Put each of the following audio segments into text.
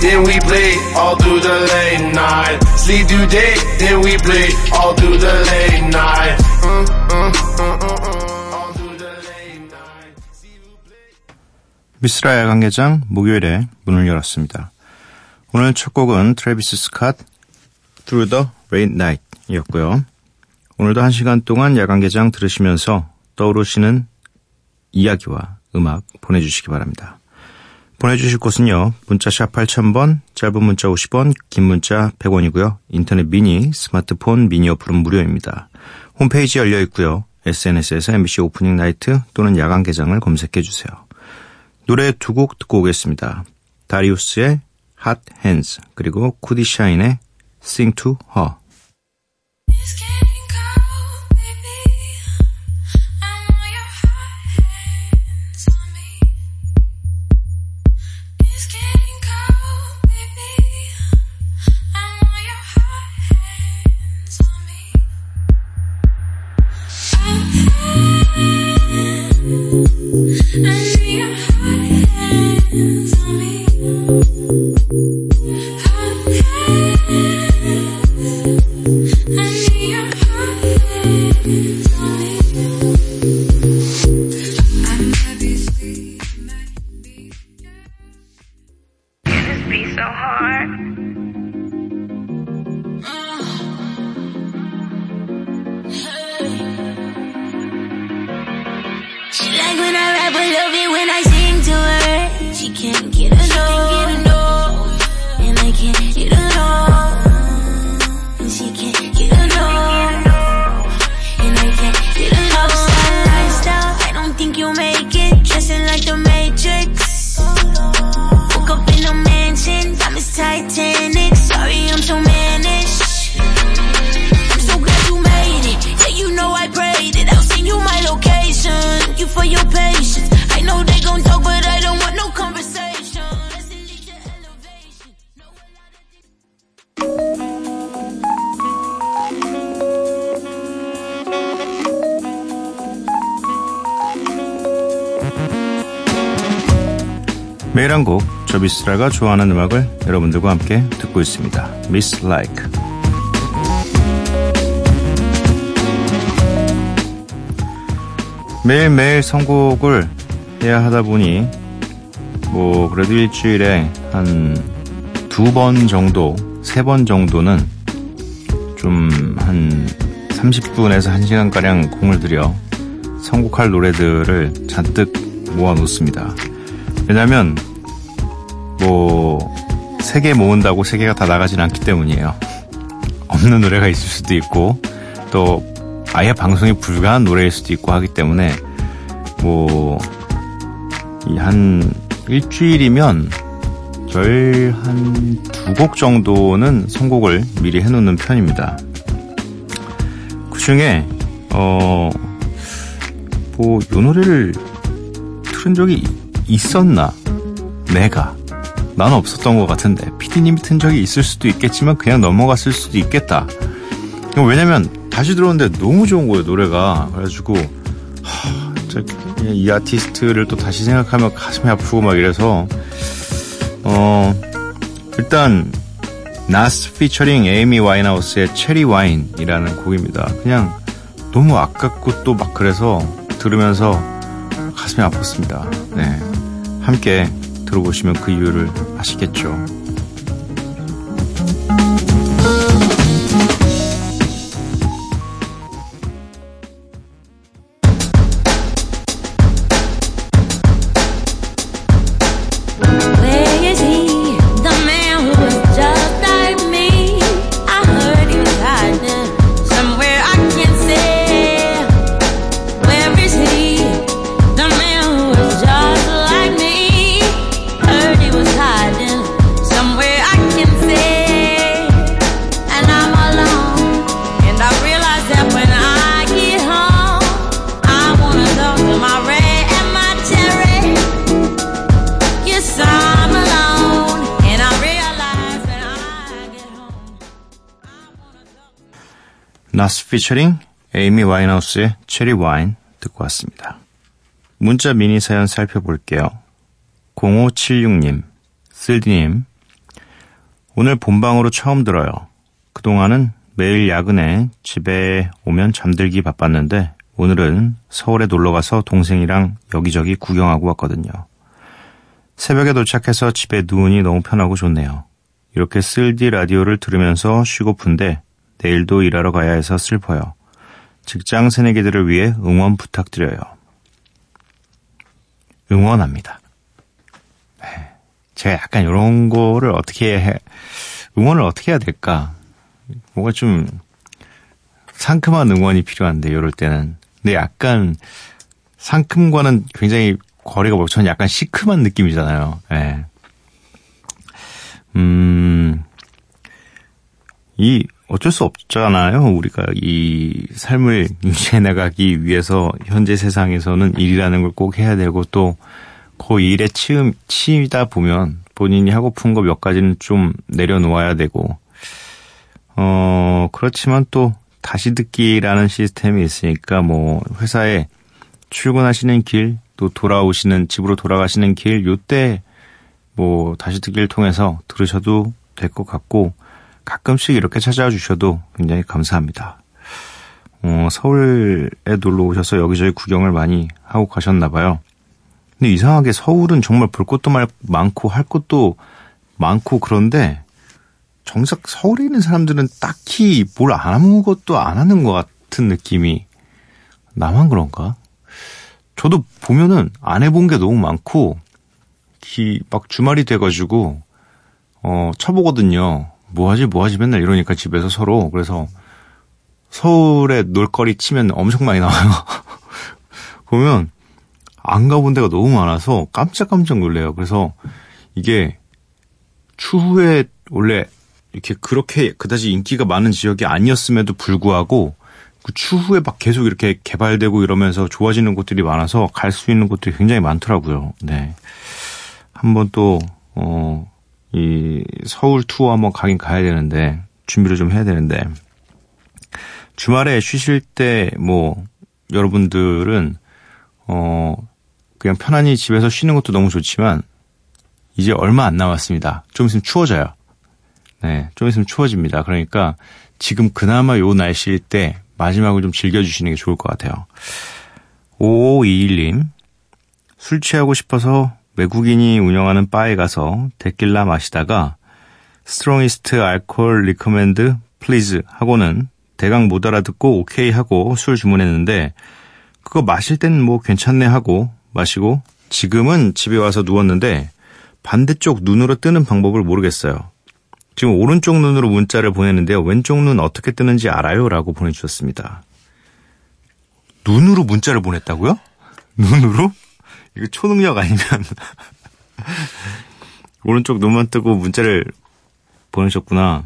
Then we play all through the late night. Sleep through day, then we play all through the late night. Uh, uh, uh, all through the late night. 미스라 야간개장 목요일에 문을 열었습니다. 오늘 첫 곡은 트래비스 스캇 Through the Late Night 이었고요. 오늘도 한 시간 동안 야간개장 들으시면서 떠오르시는 이야기와 음악 보내주시기 바랍니다. 보내주실 곳은요. 문자 샵 8000번, 짧은 문자 50원, 긴 문자 100원이고요. 인터넷 미니, 스마트폰 미니 어플은 무료입니다. 홈페이지 열려 있고요. SNS에서 MBC 오프닝 나이트 또는 야간 개장을 검색해 주세요. 노래 두 곡 듣고 오겠습니다. 다리우스의 Hot Hands 그리고 쿠디샤인의 Sing to Her. She like when I rap, but love it when I 한 곡, 저 미스라가 좋아하는 음악을 여러분들과 함께 듣고 있습니다. Miss Like. 매일매일 선곡을 해야 하다 보니, 뭐, 그래도 일주일에 한 두 번 정도, 세 번 정도는 좀 한 30분에서 1시간가량 공을 들여 선곡할 노래들을 잔뜩 모아 놓습니다. 왜냐면, 뭐, 세 개 모은다고 세 개가 다 나가진 않기 때문이에요. 없는 노래가 있을 수도 있고, 또, 아예 방송이 불가한 노래일 수도 있고 하기 때문에, 뭐, 한 일주일이면 절 한 두 곡 정도는 선곡을 미리 해놓는 편입니다. 그 중에, 어, 뭐, 요 노래를 틀은 적이 있었나? 내가. 난 없었던 것 같은데. 피디님이 튼 적이 있을 수도 있겠지만 그냥 넘어갔을 수도 있겠다. 왜냐면 다시 들었는데 너무 좋은 거예요, 노래가. 그래가지고, 하, 이 아티스트를 또 다시 생각하면 가슴이 아프고 막 이래서, 어, 일단, 나스 피처링 에이미 와인하우스의 체리 와인이라는 곡입니다. 그냥 너무 아깝고 또 막 그래서 들으면서 가슴이 아팠습니다. 네. 함께 들어보시면 그 이유를 아시겠죠. 피처링 에이미 와인하우스의 체리 와인 듣고 왔습니다. 문자 미니 사연 살펴볼게요. 0576님, 쓸디님, 오늘 본방으로 처음 들어요. 그동안은 매일 야근에 집에 오면 잠들기 바빴는데 오늘은 서울에 놀러 가서 동생이랑 여기저기 구경하고 왔거든요. 새벽에 도착해서 집에 누우니 너무 편하고 좋네요. 이렇게 쓸디 라디오를 들으면서 쉬고픈데 내일도 일하러 가야 해서 슬퍼요. 직장 새내기들을 위해 응원 부탁드려요. 응원합니다. 네. 제가 약간 이런 거를 어떻게 해, 응원을 어떻게 해야 될까? 뭔가 좀 상큼한 응원이 필요한데, 이럴 때는. 근데 약간 상큼과는 굉장히 거리가 멀고 저는 약간 시큼한 느낌이잖아요. 예. 음, 이 어쩔 수 없잖아요. 우리가 이 삶을 유지해 나가기 위해서 현재 세상에서는 일이라는 걸 꼭 해야 되고 또 그 일에 치음, 치다 보면 본인이 하고픈 거 몇 가지는 좀 내려놓아야 되고, 어, 그렇지만 또 다시 듣기라는 시스템이 있으니까 뭐 회사에 출근하시는 길, 또 돌아오시는 집으로 돌아가시는 길 요때 뭐 다시 듣기를 통해서 들으셔도 될 것 같고 가끔씩 이렇게 찾아와 주셔도 굉장히 감사합니다. 어, 서울에 놀러 오셔서 여기저기 구경을 많이 하고 가셨나 봐요. 근데 이상하게 서울은 정말 볼 것도 많고 할 것도 많고 그런데 정작 서울에 있는 사람들은 딱히 뭘 아무것도 안 하는 것 같은 느낌이 나만 그런가? 저도 보면은 안 해본 게 너무 많고, 기, 막 주말이 돼가지고, 어, 쳐보거든요. 뭐 하지, 뭐 하지 맨날 이러니까 집에서 서로. 그래서 서울에 놀거리 치면 엄청 많이 나와요. 보면 안 가본 데가 너무 많아서 깜짝깜짝 놀래요. 그래서 이게 추후에 원래 이렇게 그렇게 그다지 인기가 많은 지역이 아니었음에도 불구하고 그 추후에 막 계속 이렇게 개발되고 이러면서 좋아지는 곳들이 많아서 갈 수 있는 곳들이 굉장히 많더라고요. 네. 한번 또, 어, 이 서울 투어 한번 가긴 가야 되는데, 준비를 좀 해야 되는데, 주말에 쉬실 때, 뭐, 여러분들은, 어, 그냥 편안히 집에서 쉬는 것도 너무 좋지만, 이제 얼마 안 남았습니다. 좀 있으면 추워져요. 네, 좀 있으면 추워집니다. 그러니까 지금 그나마 요 날씨일 때 마지막을 좀 즐겨주시는 게 좋을 것 같아요. 5521님, 술 취하고 싶어서 외국인이 운영하는 바에 가서 데킬라 마시다가 strongest alcohol recommend please 하고는 대강 못 알아듣고 오케이 하고 술 주문했는데 그거 마실 땐 뭐 괜찮네 하고 마시고 지금은 집에 와서 누웠는데 반대쪽 눈으로 뜨는 방법을 모르겠어요. 지금 오른쪽 눈으로 문자를 보냈는데요. 왼쪽 눈 어떻게 뜨는지 알아요? 라고 보내주셨습니다. 눈으로 문자를 보냈다고요? 눈으로? 이거 초능력 아니면 오른쪽 눈만 뜨고 문자를 보내셨구나.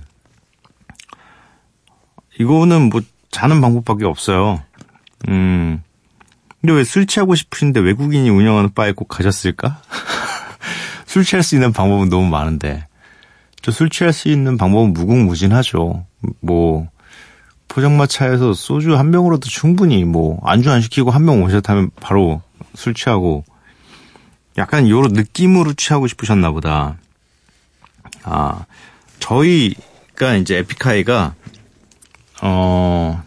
이거는 뭐 자는 방법밖에 없어요. 음. 근데 왜 술 취하고 싶으신데 외국인이 운영하는 바에 꼭 가셨을까? 술 취할 수 있는 방법은 너무 많은데. 술 취할 수 있는 방법은 무궁무진하죠. 뭐 포장마차에서 소주 한 병으로도 충분히 뭐 안주 안 시키고 한 병 오셨다면 바로 술 취하고 약간 요런 느낌으로 취하고 싶으셨나 보다. 아 저희가 이제 에픽하이가 어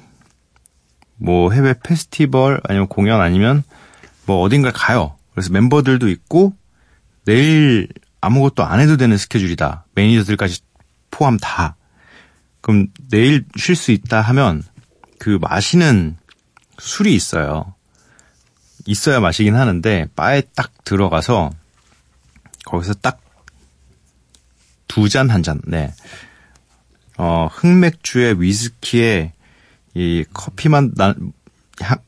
뭐 해외 페스티벌 아니면 공연 아니면 뭐 어딘가 가요. 그래서 멤버들도 있고 내일 아무것도 안 해도 되는 스케줄이다. 매니저들까지 포함 다. 그럼 내일 쉴 수 있다 하면 그 마시는 술이 있어요. 있어야 마시긴 하는데 바에 딱 들어가서 거기서 딱 두 잔 한 잔. 네. 어, 흑맥주에 위스키에 이 커피 맛 나,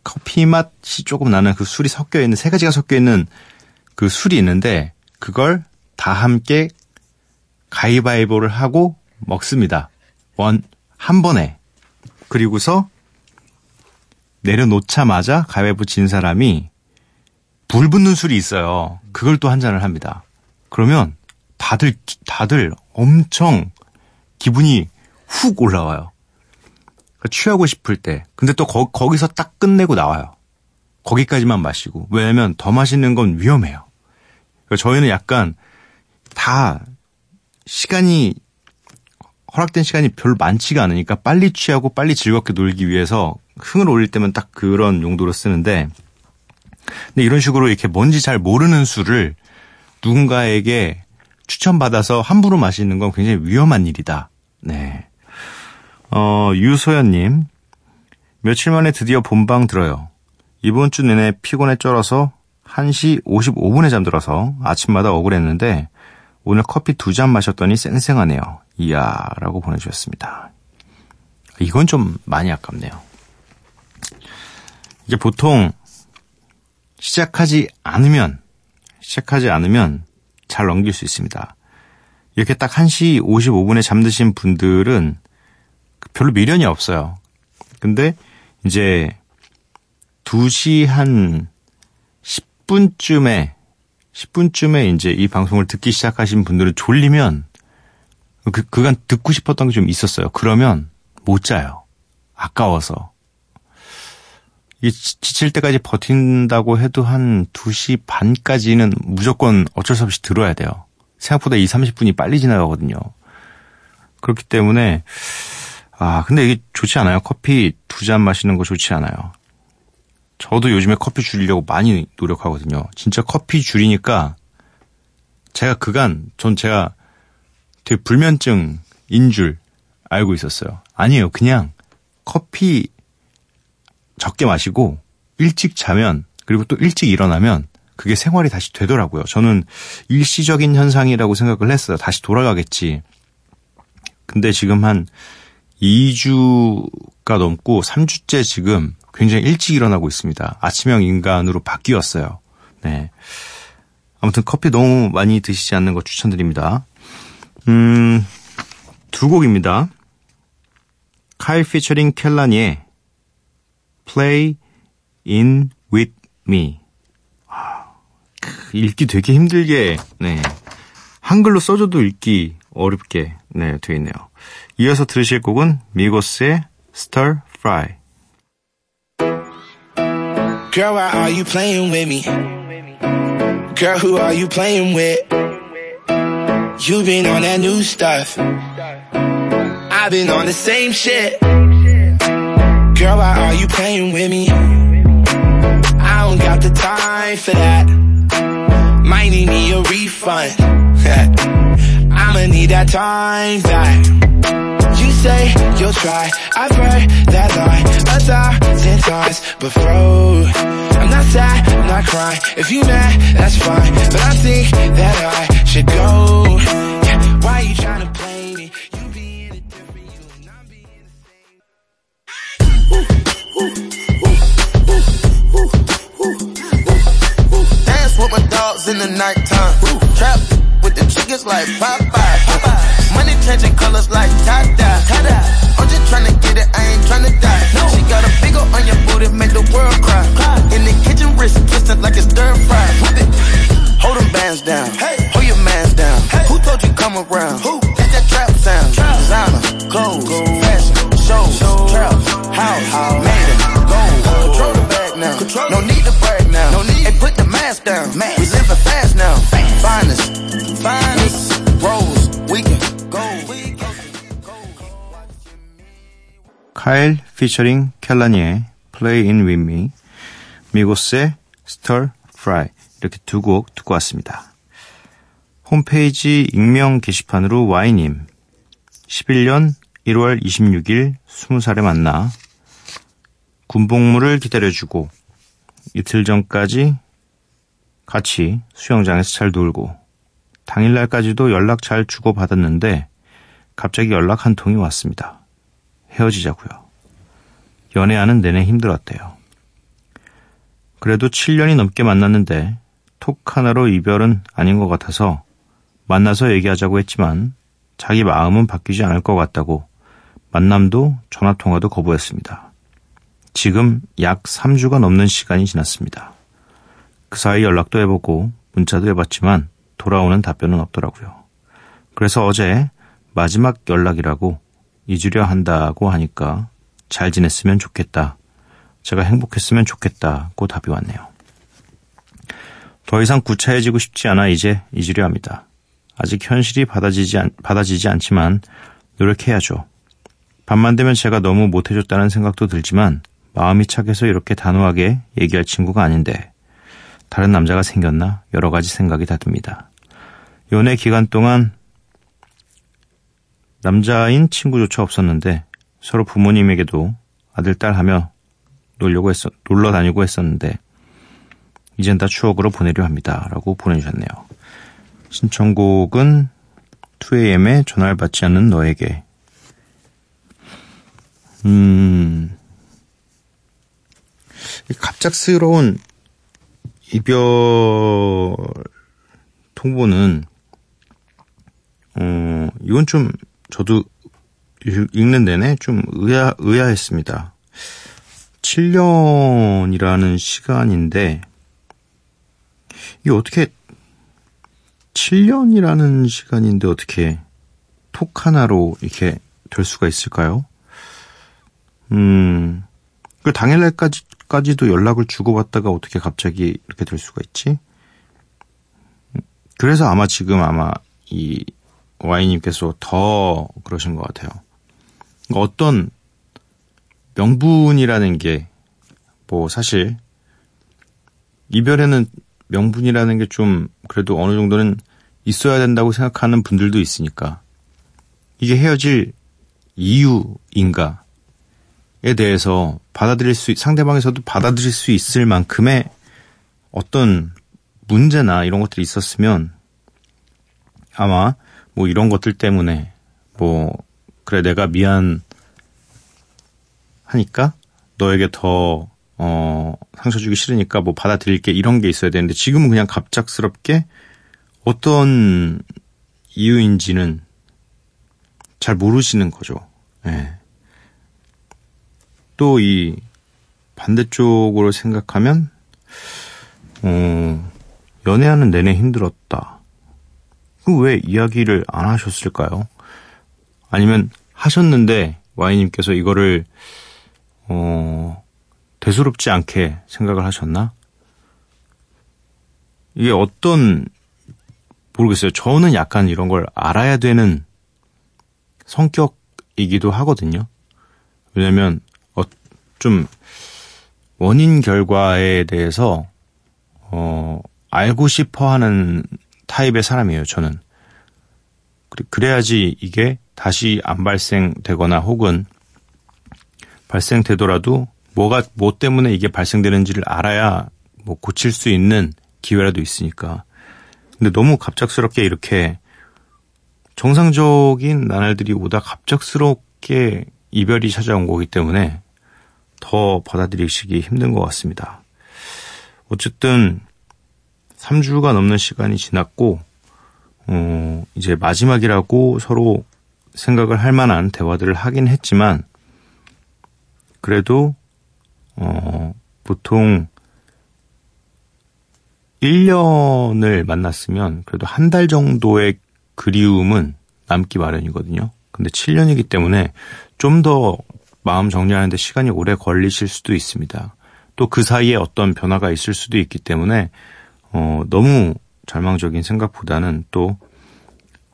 커피 맛이 조금 나는 그 술이 섞여 있는 세 가지가 섞여 있는 그 술이 있는데 그걸 다 함께 가위바위보를 하고 먹습니다. 원, 한 번에. 그리고서 내려놓자마자 가위바위보 진 사람이 불 붙는 술이 있어요. 그걸 또 한 잔을 합니다. 그러면 다들, 다들 엄청 기분이 훅 올라와요. 그러니까 취하고 싶을 때. 근데 또 거, 거기서 딱 끝내고 나와요. 거기까지만 마시고. 왜냐면 더 마시는 건 위험해요. 그러니까 저희는 약간 다 시간이 허락된 시간이 별로 많지가 않으니까 빨리 취하고 빨리 즐겁게 놀기 위해서 흥을 올릴 때면 딱 그런 용도로 쓰는데 근데 이런 식으로 이렇게 뭔지 잘 모르는 술을 누군가에게 추천받아서 함부로 마시는 건 굉장히 위험한 일이다. 네. 어, 유소연님. 며칠 만에 드디어 본방 들어요. 이번 주 내내 피곤에 쩔어서 1시 55분에 잠들어서 아침마다 억울했는데 오늘 커피 두 잔 마셨더니 쌩쌩하네요. 이야, 라고 보내주셨습니다. 이건 좀 많이 아깝네요. 이게 보통 시작하지 않으면, 시작하지 않으면 잘 넘길 수 있습니다. 이렇게 딱 1시 55분에 잠드신 분들은 별로 미련이 없어요. 근데 이제 2시 한 10분쯤에 10분쯤에 이제 이 방송을 듣기 시작하신 분들은 졸리면 그, 그간 듣고 싶었던 게 좀 있었어요. 그러면 못 자요. 아까워서. 이게 지칠 때까지 버틴다고 해도 한 2시 반까지는 무조건 어쩔 수 없이 들어야 돼요. 생각보다 2, 30분이 빨리 지나가거든요. 그렇기 때문에, 아, 근데 이게 좋지 않아요. 커피 두 잔 마시는 거 좋지 않아요. 저도 요즘에 커피 줄이려고 많이 노력하거든요. 진짜 커피 줄이니까 제가 그간 전 제가 되게 불면증인 줄 알고 있었어요. 아니에요. 그냥 커피 적게 마시고 일찍 자면 그리고 또 일찍 일어나면 그게 생활이 다시 되더라고요. 저는 일시적인 현상이라고 생각을 했어요. 다시 돌아가겠지. 근데 지금 한 2주가 넘고 3주째 지금 굉장히 일찍 일어나고 있습니다. 아침형 인간으로 바뀌었어요. 네. 아무튼 커피 너무 많이 드시지 않는 거 추천드립니다. 음, 두 곡입니다. 카일 피처링 켈라니의 Play in with me. 아, 읽기 되게 힘들게, 네. 한글로 써줘도 읽기 어렵게, 네, 되어 있네요. 이어서 들으실 곡은 미고스의 Stir Fry. Girl, why are you playing with me? Girl, who are you playing with? You been on that new stuff. I've been on the same shit. Girl, why are you playing with me? I don't got the time for that. Might need me a refund. I'ma need that time back. You say you'll try. I've heard that lie a thousand times before. I'm not sad, I'm not crying. If you mad, that's fine. But I think that I should go. With my dogs in the nighttime. Ooh. Trap with the chickens like Popeye. Money changing colors like tie-dye. I'm just tryna get it, I ain't tryna die. She got a big on your booty, make the world cry. In the kitchen, wrist twisting like it's stir fry. Whip it. Hold them bands down. Hold your mans down. Who told you come around? Who? 피처링 켈라니의 Play in with me, 미고스의 Stir Fry 이렇게 두 곡 듣고 왔습니다. 홈페이지 익명 게시판으로 Y님 11년 1월 26일 20살에 만나 군복무를 기다려주고 이틀 전까지 같이 수영장에서 잘 놀고 당일날까지도 연락 잘 주고받았는데 갑자기 연락 한 통이 왔습니다. 헤어지자고요. 연애하는 내내 힘들었대요. 그래도 7년이 넘게 만났는데 톡 하나로 이별은 아닌 것 같아서 만나서 얘기하자고 했지만 자기 마음은 바뀌지 않을 것 같다고 만남도 전화통화도 거부했습니다. 지금 약 3주가 넘는 시간이 지났습니다. 그 사이 연락도 해보고 문자도 해봤지만 돌아오는 답변은 없더라고요. 그래서 어제 마지막 연락이라고 잊으려 한다고 하니까 잘 지냈으면 좋겠다. 제가 행복했으면 좋겠다고 답이 왔네요. 더 이상 구차해지고 싶지 않아 이제 잊으려 합니다. 아직 현실이 받아지지, 않, 받아지지 않지만 노력해야죠. 밤만 되면 제가 너무 못해줬다는 생각도 들지만 마음이 착해서 이렇게 단호하게 얘기할 친구가 아닌데 다른 남자가 생겼나 여러 가지 생각이 다 듭니다. 연애 기간 동안 남자인 친구조차 없었는데 서로 부모님에게도 아들, 딸 하며 놀려고 했었, 놀러 다니고 했었는데 이젠 다 추억으로 보내려 합니다. 라고 보내주셨네요. 신청곡은 2AM의 전화를 받지 않는 너에게 음 갑작스러운 이별 통보는 어 이건 좀 저도 읽는 내내 좀 의아, 의아했습니다. 7년이라는 시간인데, 이게 어떻게, 7년이라는 시간인데 어떻게 톡 하나로 이렇게 될 수가 있을까요? 음, 그 당일날까지, 까지도 연락을 주고받다가 어떻게 갑자기 이렇게 될 수가 있지? 그래서 아마 지금 아마 이 와이님께서 더 그러신 것 같아요. 그러니까 어떤 명분이라는 게 뭐 사실 이별에는 명분이라는 게 좀 그래도 어느 정도는 있어야 된다고 생각하는 분들도 있으니까 이게 헤어질 이유인가에 대해서 받아들일 수 상대방에서도 받아들일 수 있을 만큼의 어떤 문제나 이런 것들이 있었으면 아마 뭐 이런 것들 때문에 뭐 그래 내가 미안 하니까 너에게 더 어, 상처 주기 싫으니까 뭐 받아들일게 이런 게 있어야 되는데 지금은 그냥 갑작스럽게 어떤 이유인지는 잘 모르시는 거죠. 예. 네. 또이 반대쪽으로 생각하면 어, 연애하는 내내 힘들었다. 그왜 이야기를 안 하셨을까요? 아니면 하셨는데 와이님께서 이거를 어, 대수롭지 않게 생각을 하셨나? 이게 어떤 모르겠어요. 저는 약간 이런 걸 알아야 되는 성격이기도 하거든요. 왜냐면 어, 좀 원인 결과에 대해서 어, 알고 싶어 하는 타입의 사람이에요, 저는. 그래야지 이게 다시 안 발생되거나 혹은 발생되더라도 뭐가 뭐 때문에 이게 발생되는지를 알아야 뭐 고칠 수 있는 기회라도 있으니까. 근데 너무 갑작스럽게 이렇게 정상적인 나날들이 오다 갑작스럽게 이별이 찾아온 거기 때문에 더 받아들이시기 힘든 것 같습니다. 어쨌든 3주가 넘는 시간이 지났고 어, 이제 마지막이라고 서로 생각을 할 만한 대화들을 하긴 했지만, 그래도, 어, 보통 1년을 만났으면 그래도 한 달 정도의 그리움은 남기 마련이거든요. 근데 7년이기 때문에 좀 더 마음 정리하는데 시간이 오래 걸리실 수도 있습니다. 또 그 사이에 어떤 변화가 있을 수도 있기 때문에, 어, 너무 절망적인 생각보다는 또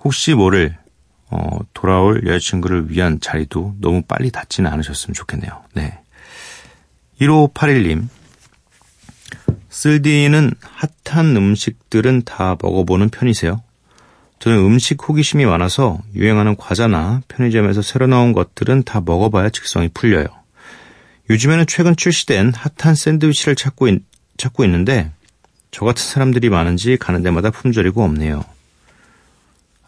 혹시 모를 어, 돌아올 여자친구를 위한 자리도 너무 빨리 닿지는 않으셨으면 좋겠네요. 네. 1581님. 쓸디는 핫한 음식들은 다 먹어보는 편이세요? 저는 음식 호기심이 많아서 유행하는 과자나 편의점에서 새로 나온 것들은 다 먹어봐야 직성이 풀려요. 요즘에는 최근 출시된 핫한 샌드위치를 찾고, 있, 찾고 있는데 저 같은 사람들이 많은지 가는 데마다 품절이고 없네요.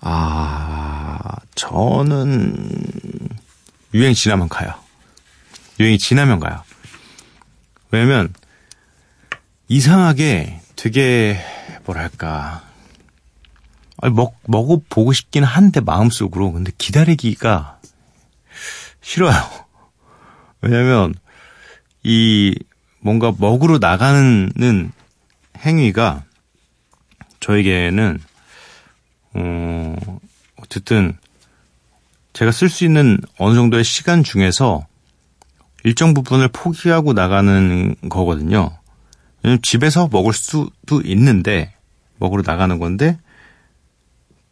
아, 저는 유행 지나면 가요. 유행이 지나면 가요. 왜냐면 이상하게 되게 뭐랄까 먹 먹어 보고 싶긴 한데 마음속으로 근데 기다리기가 싫어요. 왜냐면 이 뭔가 먹으러 나가는 행위가 저에게는 어, 어쨌든 제가 쓸 수 있는 어느 정도의 시간 중에서 일정 부분을 포기하고 나가는 거거든요. 집에서 먹을 수도 있는데 먹으러 나가는 건데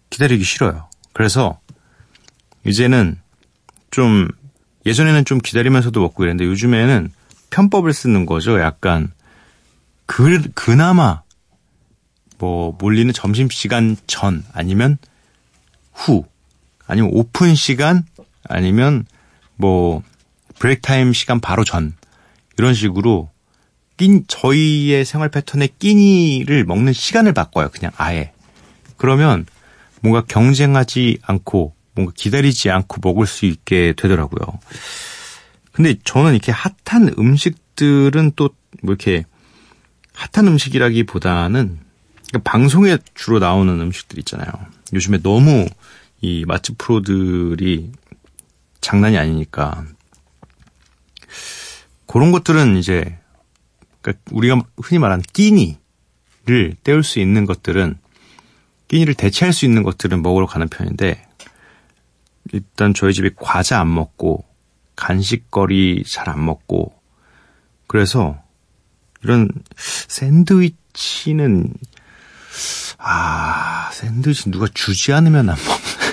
기다리기 싫어요. 그래서 이제는 좀 예전에는 좀 기다리면서도 먹고 이랬는데 요즘에는 편법을 쓰는 거죠. 약간 그 그나마 뭐 몰리는 점심 시간 전 아니면 후 아니면 오픈 시간 아니면 뭐 break time 시간 바로 전 이런 식으로 낀 저희의 생활 패턴에 끼니를 먹는 시간을 바꿔요. 그냥 아예. 그러면 뭔가 경쟁하지 않고 뭔가 기다리지 않고 먹을 수 있게 되더라고요. 근데 저는 이렇게 핫한 음식들은 또 뭐 이렇게 핫한 음식이라기보다는 그러니까 방송에 주로 나오는 음식들 있잖아요. 요즘에 너무 이 맛집 프로들이 장난이 아니니까. 그런 것들은 이제 그러니까 우리가 흔히 말하는 끼니를 때울 수 있는 것들은 끼니를 대체할 수 있는 것들은 먹으러 가는 편인데 일단 저희 집이 과자 안 먹고 간식거리 잘 안 먹고 그래서 이런 샌드위치는 아 샌드위치 누가 주지 않으면 안 먹는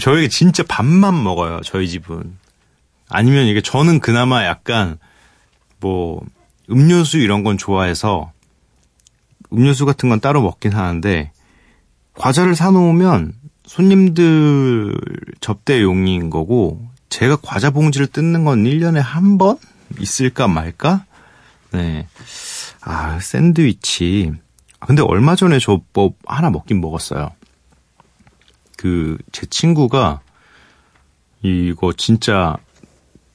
저희 진짜 밥만 먹어요 저희 집은 아니면 이게 저는 그나마 약간 뭐 음료수 이런 건 좋아해서 음료수 같은 건 따로 먹긴 하는데 과자를 사놓으면 손님들 접대용인 거고 제가 과자 봉지를 뜯는 건 1년에 한 번 있을까 말까? 네. 아, 샌드위치. 근데 얼마 전에 저 뭐 하나 먹긴 먹었어요. 그 제 친구가 이거 진짜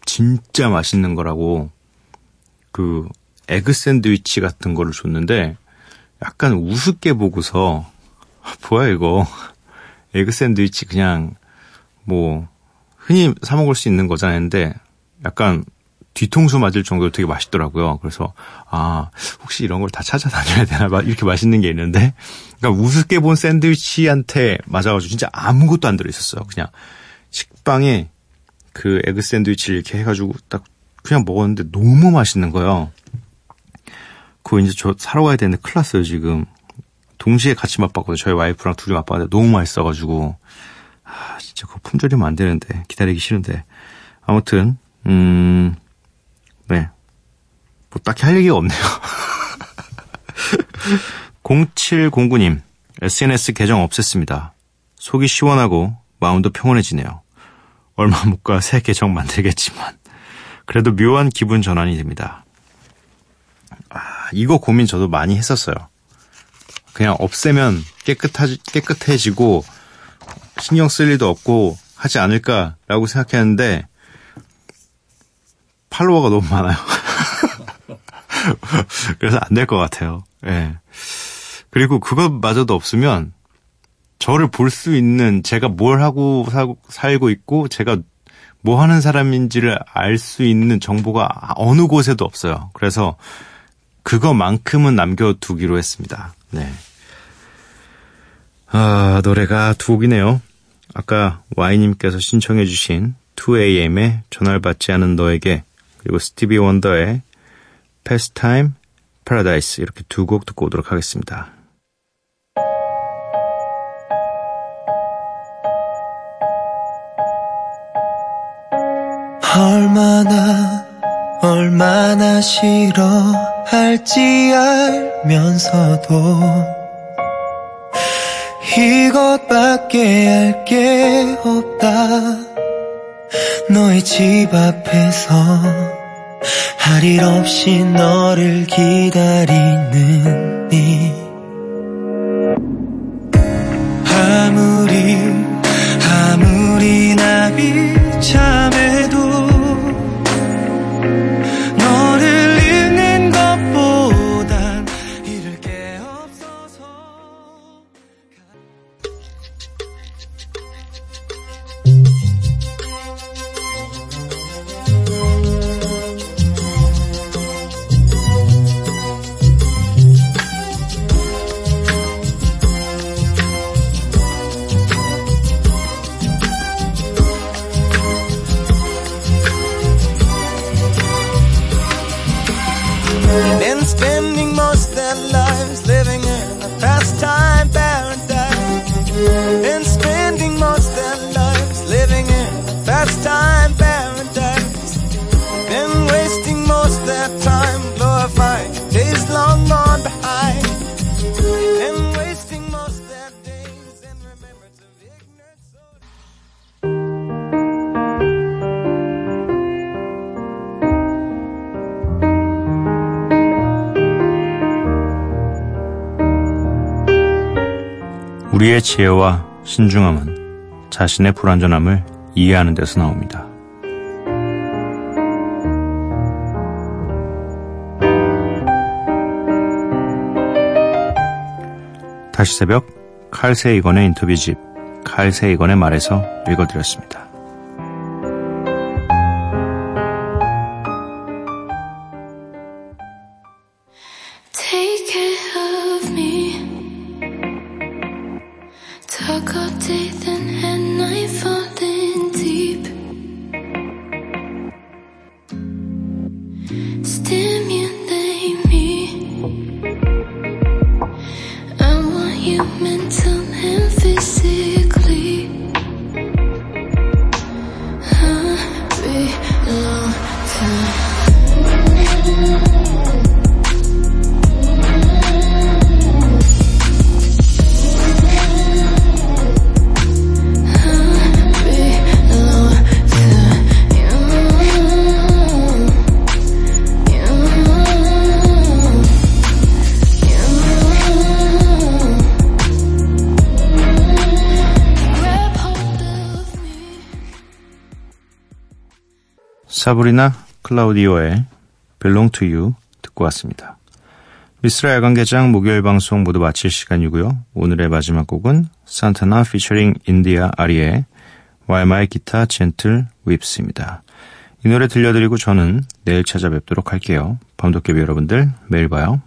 진짜 맛있는 거라고 그 egg 샌드위치 같은 거를 줬는데 약간 우습게 보고서 뭐야 이거 egg 샌드위치 그냥 뭐 흔히 사 먹을 수 있는 거잖아요. 근데 약간 뒤통수 맞을 정도로 되게 맛있더라고요. 그래서 아 혹시 이런 걸 다 찾아다녀야 되나 이렇게 맛있는 게 있는데 그러니까 우습게 본 샌드위치한테 맞아가지고 진짜 아무것도 안 들어 있었어요. 그냥 식빵에 그 에그 샌드위치를 이렇게 해가지고 딱 그냥 먹었는데 너무 맛있는 거예요. 그거 이제 저 사러 가야 되는데 큰일 났어요, 지금. 동시에 같이 맛봤거든요. 저희 와이프랑 둘이 맛봤는데 너무 맛있어가지고. 아, 진짜 그거 품절이면 안 되는데. 기다리기 싫은데. 아무튼, 음, 네. 뭐 딱히 할 얘기가 없네요. 0709님, SNS 계정 없앴습니다. 속이 시원하고 마음도 평온해지네요. 얼마 못 가 새 계정 만들겠지만. 그래도 묘한 기분 전환이 됩니다. 아, 이거 고민 저도 많이 했었어요. 그냥 없애면 깨끗하지, 깨끗해지고 신경 쓸 일도 없고 하지 않을까라고 생각했는데 팔로워가 너무 많아요. 그래서 안 될 것 같아요. 예. 네. 그리고 그것마저도 없으면 저를 볼 수 있는 제가 뭘 하고 살고 있고 제가 뭐 하는 사람인지를 알 수 있는 정보가 어느 곳에도 없어요. 그래서 그거만큼은 남겨두기로 했습니다. 네. 아, 노래가 두 곡이네요. 아까 와이님께서 신청해주신 2AM의 전화를 받지 않은 너에게 그리고 스티비 원더의 Pastime Paradise 이렇게 두 곡 듣고 오도록 하겠습니다. 얼마나 얼마나 싫어할지 알면서도 이것밖에 할게 없다 너의 집 앞에서 할 일 없이 너를 기다리는 이 우리의 지혜와 신중함은 자신의 불완전함을 이해하는 데서 나옵니다. 다시 새벽 칼 세이건의 인터뷰집 칼 세이건의 말에서 읽어드렸습니다. Still 사브리나 클라우디오의 Belong to You 듣고 왔습니다. 미스라 야간개장 목요일 방송 모두 마칠 시간이고요. 오늘의 마지막 곡은 산타나 피처링 인디아 아리의 While My Guitar Gentle Weeps입니다. 이 노래 들려드리고 저는 내일 찾아뵙도록 할게요. 밤도깨비 여러분들 매일 봐요.